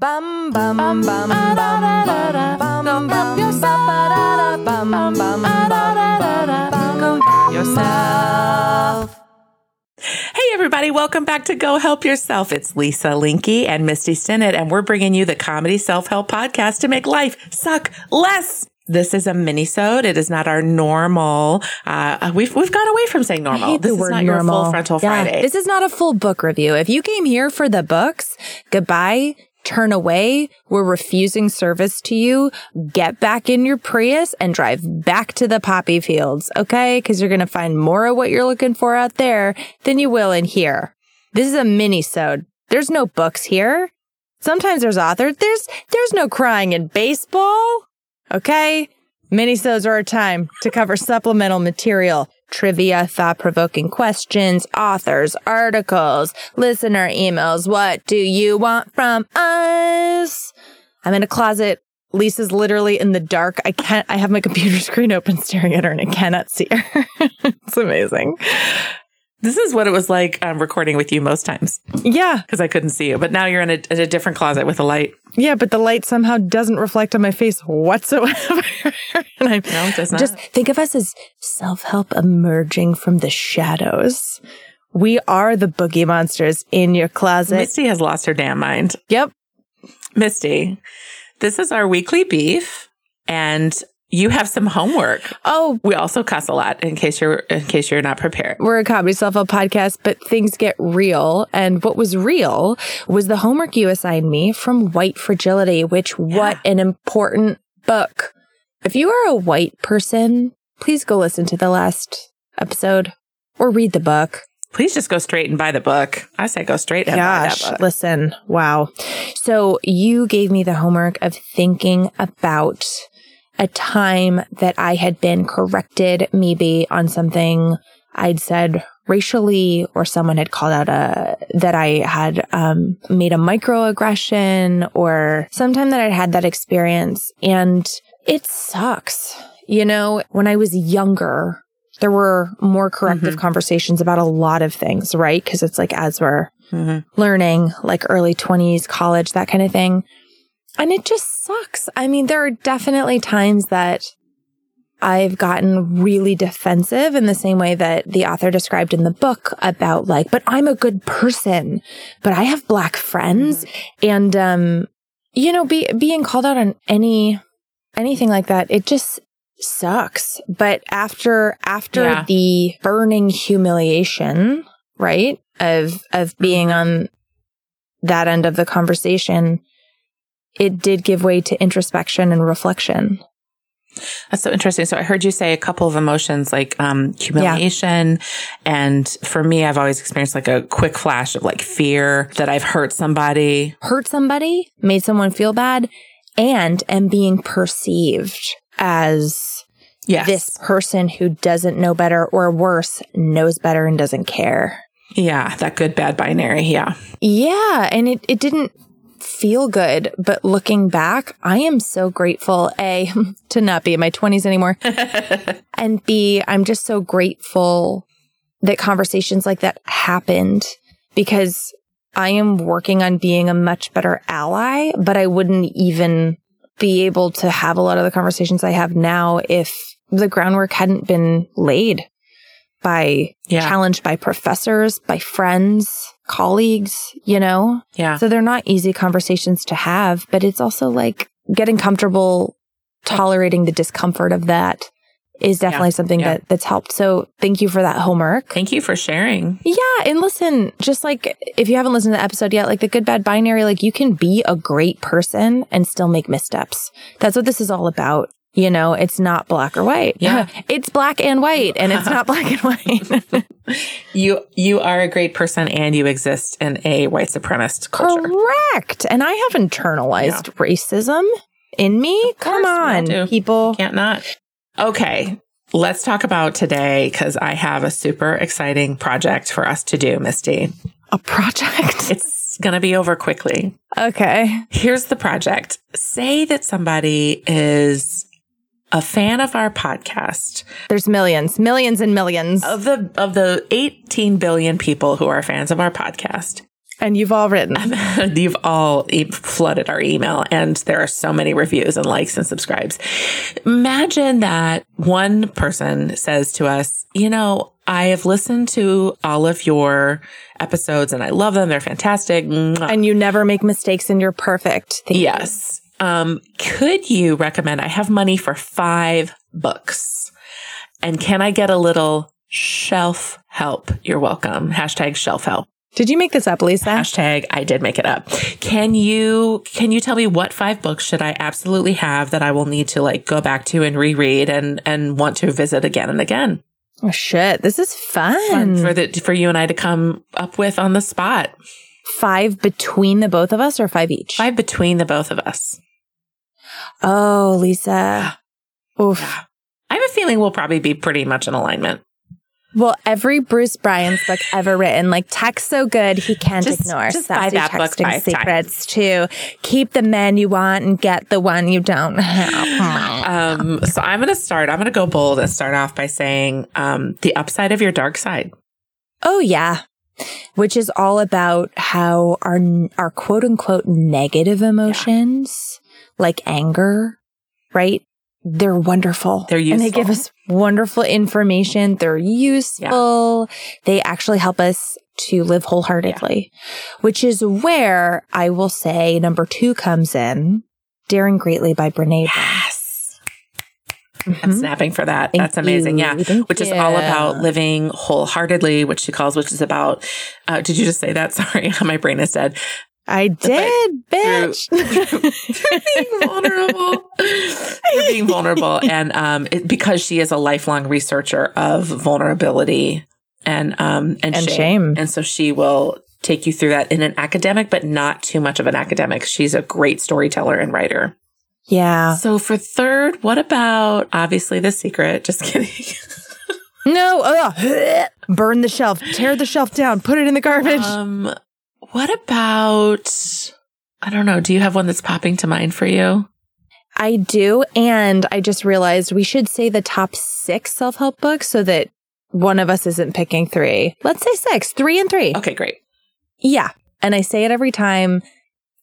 Bum bum bum bum bum bum bum bum yourself. Bum bum bum bum bum yourself. Hey, everybody, welcome back to Go Help Yourself. It's Lisa Linky and Misty Stinnett, and we're bringing you the Comedy Self Help Podcast to make life suck less. This is a mini-sode. It is not our normal. Uh, we've we've gone away from saying normal. This is not normal. your full frontal Yeah, Friday. This is not a full book review. If you came here for the books, goodbye, turn away. We're refusing service to you. Get back in your Prius and drive back to the poppy fields, okay? Because you're going to find more of what you're looking for out there than you will in here. This is a mini-sode. There's no books here. Sometimes there's authors. There's there's no crying in baseball. Okay? Minisodes are a time to cover supplemental material, trivia, thought-provoking questions, authors, articles, listener emails. What do you want from us? I'm in a closet. Lisa's literally in the dark. I can't, I have my computer screen open staring at her and I cannot see her. it's amazing. This is what it was like um, recording with you most times Yeah. because I couldn't see you. But now you're in a, in a different closet with a light. Yeah, but the light somehow doesn't reflect on my face whatsoever. and I'm No, it does not. just think of us as self help emerging from the shadows. We are the boogie monsters in your closet. Misty has lost her damn mind. Yep. Misty, this is our weekly beef, and you have some homework. Oh, We also cuss a lot in case you're in case you're not prepared. we're a comedy self help podcast, but things get real. And what was real was the homework you assigned me from White Fragility, which what an important book. If you are a white person, please go listen to the last episode or read the book. Please just go straight and buy the book. I say go straight and buy Gosh, that book. listen, wow. So you gave me the homework of thinking about a time that I had been corrected, maybe on something I'd said racially, or someone had called out a that I had um, made a microaggression, or sometime that I'd had that experience, and it sucks. You know, when I was younger, there were more corrective conversations about a lot of things, right? Because it's like as we're Mhm. learning, like early 20s, college, that kind of thing. And it just sucks. I mean, there are definitely times that I've gotten really defensive in the same way that the author described in the book about like, but I'm a good person, but I have black friends. And, um, you know, be, being called out on any, anything like that, it just sucks. But after, after Yeah. the burning humiliation, right? Of, of being on that end of the conversation, it did give way to introspection and reflection. That's so interesting. So I heard you say a couple of emotions like um, humiliation. And for me, I've always experienced like a quick flash of like fear that I've hurt somebody. hurt somebody, made someone feel bad, and am being perceived as Yes. this person who doesn't know better or worse, knows better and doesn't care. Yeah. That good, bad binary. Yeah. Yeah. And it, it didn't feel good. But looking back, I am so grateful, A, to not be in my 20s anymore. and B, I'm just so grateful that conversations like that happened because I am working on being a much better ally, but I wouldn't even be able to have a lot of the conversations I have now if the groundwork hadn't been laid by Yeah. challenged by professors, by friends, colleagues, you know? Yeah. So they're not easy conversations to have, but it's also like getting comfortable tolerating the discomfort of that is definitely Yeah, something yeah. that that's helped. So thank you for that homework. Thank you for sharing. Yeah, and listen, just like if you haven't listened to the episode yet, like the good bad binary, like you can be a great person and still make missteps. That's what this is all about. You know, it's not black or white. Yeah. it's black and white and it's not black and white. You you are a great person and you exist in a white supremacist culture. Correct. And I have internalized racism in me. Come course, we all on, people. Can't not. Okay. Let's talk about today because I have a super exciting project for us to do, Misty. A project. It's going to be over quickly. okay. Here's the project. Say that somebody is a fan of our podcast. There's millions, millions and millions. Of the of the 18 billion people who are fans of our podcast, And you've all written. You've all e- flooded our email, and there are so many reviews and likes and subscribes. Imagine that one person says to us, You know, I have listened to all of your episodes and I love them. They're fantastic. And you never make mistakes and you're perfect. Thank you. Um, could you recommend? I have money for five books. And can I get a little shelf help? You're welcome. Hashtag shelf help. Did you make this up, Lisa? Hashtag I did make it up. Can you can you tell me what five books should I absolutely have that I will need to like go back to and reread and and want to visit again and again? Oh shit, this is fun. Fun for the for you and I to come up with on the spot. Five between the both of us or five each? Five between the both of us. Oh, Lisa. Oof. Yeah. I have a feeling we'll probably be pretty much in alignment. Well, every Bruce Bryan's book ever written, like text so good he can't Just- ignore. just buy Sassy that book texting five secrets To Keep the man you want and get the one you don't have. Um, so I'm going to start. I'm going to go bold and start off by saying um, the upside of your dark side. oh yeah. Which is all about how our our quote unquote negative emotions, like anger, right? They're wonderful. They're And they give us wonderful information. They're useful. They actually help us to live wholeheartedly, which is where I will say number two comes in. Daring Greatly by Brene. Yes. I'm Mhm. snapping for that. Thank That's amazing. you. Yeah. Thank which is all about living wholeheartedly, which she calls, which is about, uh, did you just say that? Sorry. My brain is dead. I did, bitch. being vulnerable. You're being vulnerable. And um, it, because she is a lifelong researcher of vulnerability and um, and, And shame. shame. And so she will take you through that in an academic, but not too much of an academic. She's a great storyteller and writer. yeah. So for third, what about obviously the secret? Just kidding. No, ugh. burn the shelf, tear the shelf down, put it in the garbage. um, what about I don't know. Do you have one that's popping to mind for you? I do. And I just realized we should say the top six self help books so that one of us isn't picking three. Let's say six, three and three. Okay, great. Yeah. And I say it every time,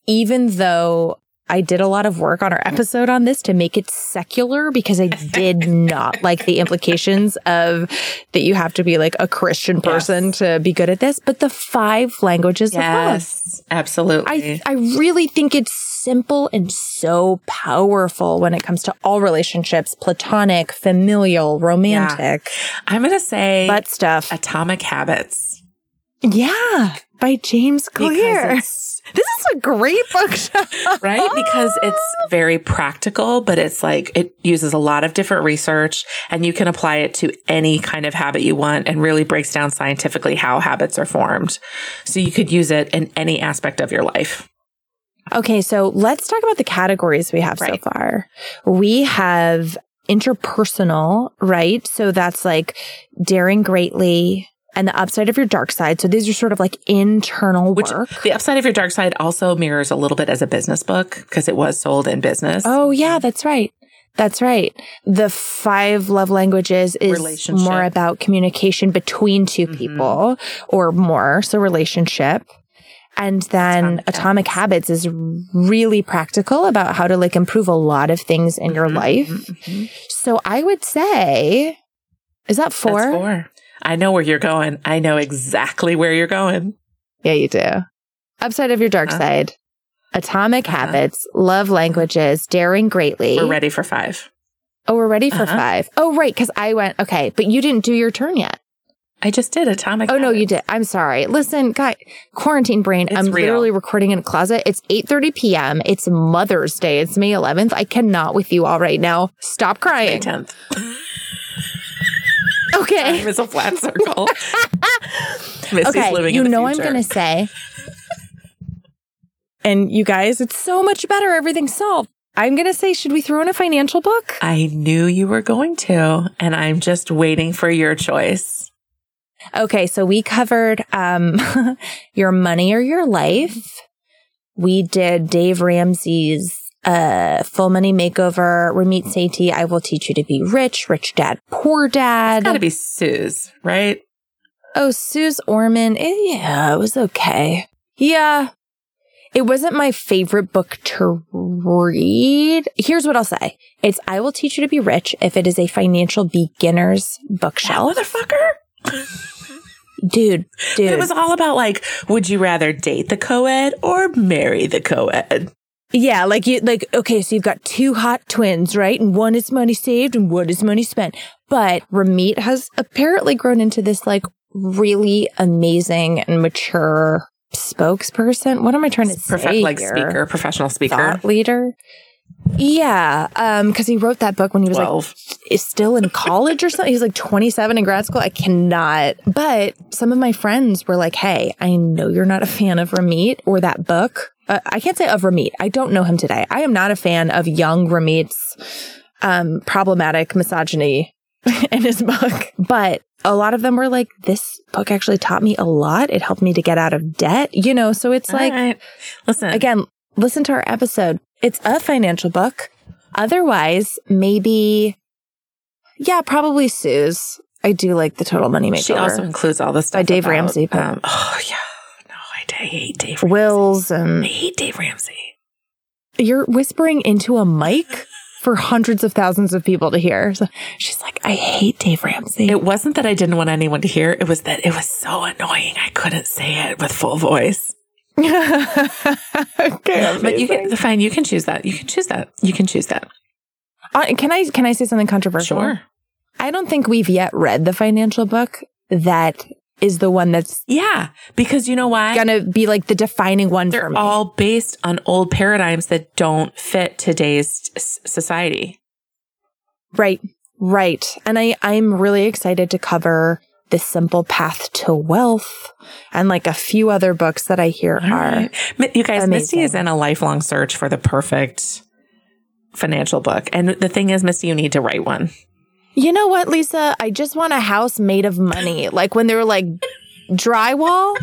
even though I did a lot of work on our episode on this to make it secular because I did not like the implications of that you have to be like a Christian person Yes. to be good at this. But the five languages of love. Yes, absolutely. I, I really think it's simple and so powerful when it comes to all relationships platonic, familial, romantic, I'm going to say butt stuff. Atomic Habits. yeah, by James Clear. This is a great book. right? Because it's very practical, but it's like it uses a lot of different research and you can apply it to any kind of habit you want and really breaks down scientifically how habits are formed. So you could use it in any aspect of your life. okay, so let's talk about the categories we have Right. so far. We have interpersonal, right? So that's like daring greatly and the upside of your dark side. So these are sort of like internal Which work. the upside of your dark side also mirrors a little bit as a business book because it was sold in business. Oh, yeah, that's right. That's right. The five love languages is more about communication between 2 Mhm. people or more. So relationship. And then Atomic atomic, habits. is really practical about how to like improve a lot of things in your Mhm, life. mhm, mhm. So I would say, is that four? That's four. I know where you're going. I know exactly where you're going. Yeah, you do. Upside of your dark Uh-huh. side. Atomic Uh-huh. habits, love languages, daring greatly. We're ready for five. Oh, we're ready for Uh-huh. five. Oh, right. Cause I went, okay, but you didn't do your turn yet. I just did atomic. Oh, no, you did. I'm sorry. Listen, guy, quarantine brain. It's I'm real. literally recording in a closet. It's 8.30 p.m. It's Mother's Day. It's May 11th. I cannot with you all right now. Stop May crying. 10th. Okay. Time is a flat circle. Missy's Okay. living You in the know, I'm going to say, and you guys, it's so much better. Everything's solved. I'm going to say, should we throw in a financial book? I knew you were going to, and I'm just waiting for your choice. Okay, so we covered um your money or your life. We did Dave Ramsey's uh full money makeover, Ramit Sethi, I will teach you to be rich, rich dad, poor dad. Got to be Suze, right? oh, Suze Orman. eh, yeah, it was okay. Yeah. It wasn't my favorite book to read. Here's what I'll say. It's I Will Teach You to Be Rich if it is a financial beginner's That bookshelf. motherfucker. Dude, dude. It was all about like, would you rather date the co-ed or marry the co-ed? Yeah, like you like okay, so you've got two hot twins, right? And one is money saved and one is money spent. But Ramit has apparently grown into this like really amazing and mature spokesperson. What am I trying to Profe- say? like here? speaker, professional speaker. Thought leader. Yeah, um, because he wrote that book when he was like 12. is still in college or something. He's like 27 in grad school. I cannot. But some of my friends were like, Hey, I know you're not a fan of Ramit or that book. Uh, I can't say of Ramit. I don't know him today. I am not a fan of young Ramit's um, problematic misogyny in his book. But a lot of them were like, this book actually taught me a lot. It helped me to get out of debt, you know? So it's like, All right. listen, again, listen to our episode. It's a financial book. Otherwise, maybe, yeah, probably Suze. I do like the Total Money Makeover. she also includes all the stuff By Dave about, Ramsey, but- Um, oh yeah, I, I hate Dave. Ramsey. Wills and I hate Dave Ramsey. you're whispering into a mic for hundreds of thousands of people to hear. So she's like, I hate Dave Ramsey. It wasn't that I didn't want anyone to hear. It was that it was so annoying. I couldn't say it with full voice. okay, But you can fine. You can choose that. You can choose that. You can choose that. Uh, can I can I say something controversial? Sure. I don't think we've yet read the financial book that is the one that's Yeah, because you know why? gonna be like the defining one They're me. all based on old paradigms that don't fit today's s- society. Right. Right. And I, I'm really excited to cover The Simple Path to Wealth and like a few other books that I hear All are. You guys, Misty is in a lifelong search for the perfect financial book. And the thing is, Misty, you need to write one. You know what, Lisa? I just want a house made of money. Like when they were like drywall.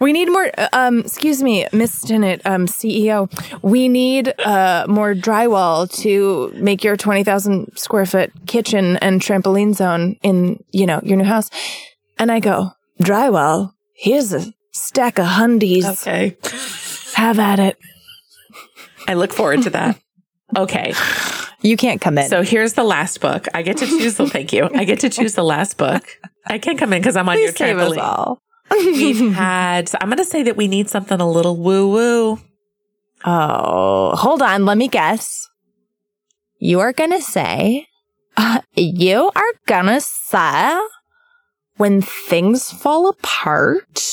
We need more, uh, um, excuse me, Miss Stinnett, um, CEO. We need, uh, more drywall to make your 20,000 square foot kitchen and trampoline zone in, you know, your new house. And I go, drywall? Here's a stack of hundies. Okay. Have at it. I look forward to that. Okay. You can't come in. So here's the last book. I get to choose the, thank you. I get to choose the last book. I can't come in because I'm on your Please save us all. We've had, so I'm going to say that we need something a little woo woo. Oh, hold on. Let me guess. You are going to say, uh, you are going to say when things fall apart.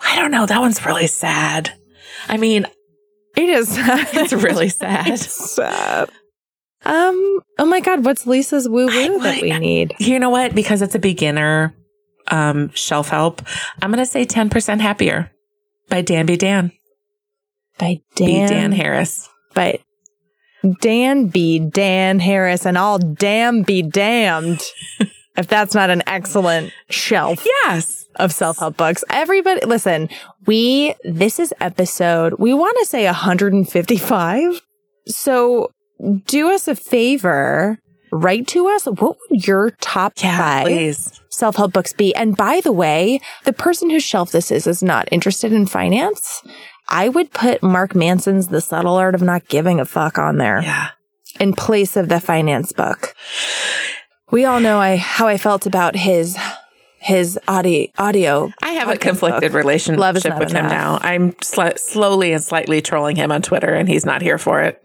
I don't know. That one's really sad. I mean, It is. it's really sad. sad. Um, oh my God. What's Lisa's woo woo that we need? You know what? Because it's a beginner um, shelf help, I'm going to say 10% Happier by Dan B. Dan. By B. Dan, Dan Harris. By Dan B. Dan Harris and all damn be damned. if that's not an excellent shelf. Yes. of self-help books. Everybody, listen, we, this is episode, we want to say 155. So do us a favor, write to us. What would your top Yeah, five please. self-help books be? And by the way, the person whose shelf this is, is not interested in finance. I would put Mark Manson's The Subtle Art of Not Giving a Fuck on there Yeah. in place of the finance book. We all know I, how I felt about his, his audio, audio I have a conflicted book. relationship Love is not with him now. I'm sl- slowly and slightly trolling him on Twitter, and he's not here for it.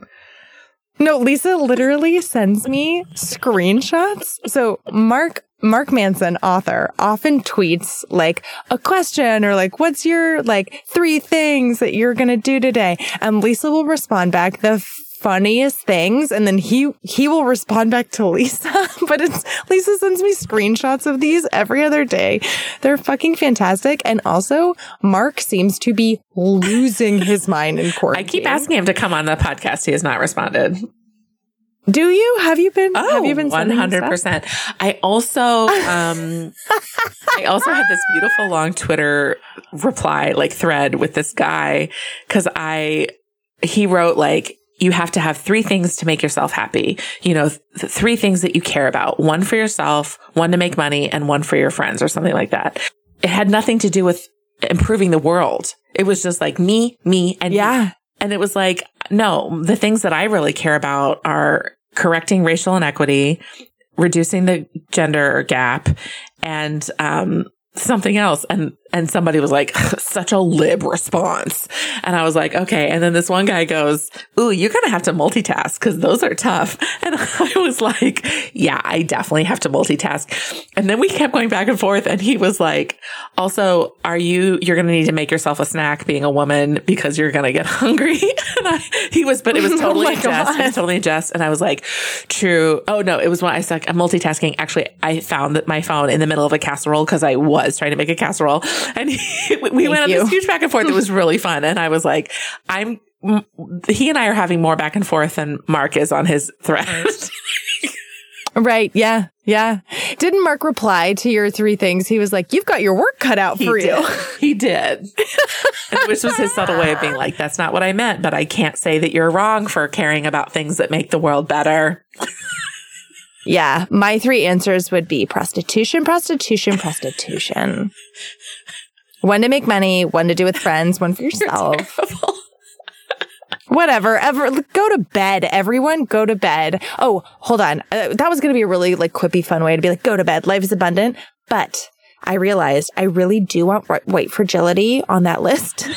No, Lisa literally sends me screenshots. So Mark Mark Manson, author, often tweets like a question or like, what's your like three things that you're going to do today? And Lisa will respond back the funniest things. And then he, he will respond back to Lisa, but it's Lisa sends me screenshots of these every other day. They're fucking fantastic. And also Mark seems to be losing his mind in court. I keep asking him to come on the podcast. He has not responded. Do you? Have you been? Oh, have you been? one sending him hundred stuff? percent. I also, um, I also had this beautiful long Twitter reply, like thread with this guy, because I, he wrote like, you have to have three things to make yourself happy. You know, th- three things that you care about: one for yourself, one to make money, and one for your friends, or something like that. It had nothing to do with improving the world. It was just like me, me, and me. Yeah. And it was like, no, the things that I really care about are correcting racial inequity, reducing the gender gap, and um, something else. And and somebody was like, such a lib response. And I was like, okay. And then this one guy goes, Ooh, you're going to have to multitask because those are tough. And I was like, yeah, I definitely have to multitask. And then we kept going back and forth. And he was like, also, are you, you're going to need to make yourself a snack being a woman because you're going to get hungry. and I, he was, but it was oh totally my a jest. It was totally a jest. And I was like, true. Oh no, it was when I said I'm multitasking. Actually, I found that my phone in the middle of a casserole because I was trying to make a casserole and he, we went on you. this huge back and forth. It was really fun. And I was like, I'm, he and I are having more back and forth than Mark is on his thread. Right. Yeah. Yeah. Didn't Mark reply to your three things? He was like, you've got your work cut out he for did. you. He did. And Which was his subtle way of being like, that's not what I meant, but I can't say that you're wrong for caring about things that make the world better. Yeah. My three answers would be prostitution, prostitution, prostitution. one to make money, one to do with friends, one for yourself. Whatever. Ever go to bed. Everyone go to bed. Oh, hold on. Uh, that was going to be a really like quippy fun way to be like, go to bed. Life is abundant. But I realized I really do want wh- white fragility on that list.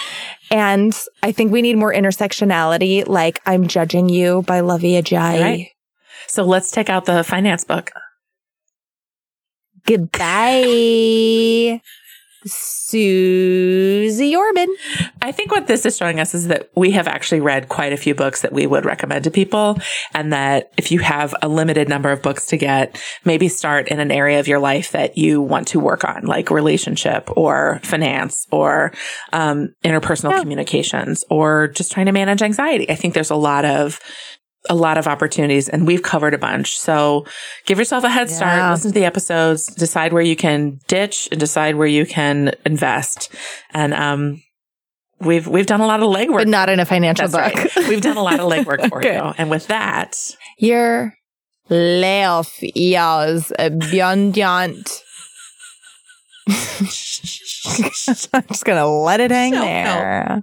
and I think we need more intersectionality. Like I'm judging you by Luvvie Ajayi. Right. So let's take out the finance book. Goodbye. Susie Orman. I think what this is showing us is that we have actually read quite a few books that we would recommend to people. And that if you have a limited number of books to get, maybe start in an area of your life that you want to work on, like relationship or finance or um, interpersonal communications or just trying to manage anxiety. I think there's a lot of a lot of opportunities and we've covered a bunch. So give yourself a head start, Yeah. listen to the episodes, decide where you can ditch and decide where you can invest. And, um, we've, we've done a lot of legwork. But not in a financial That's book. right. We've done a lot of legwork for Okay. you. And with that, Your laugh is abundant. I'm just gonna let it hang Self-help. there.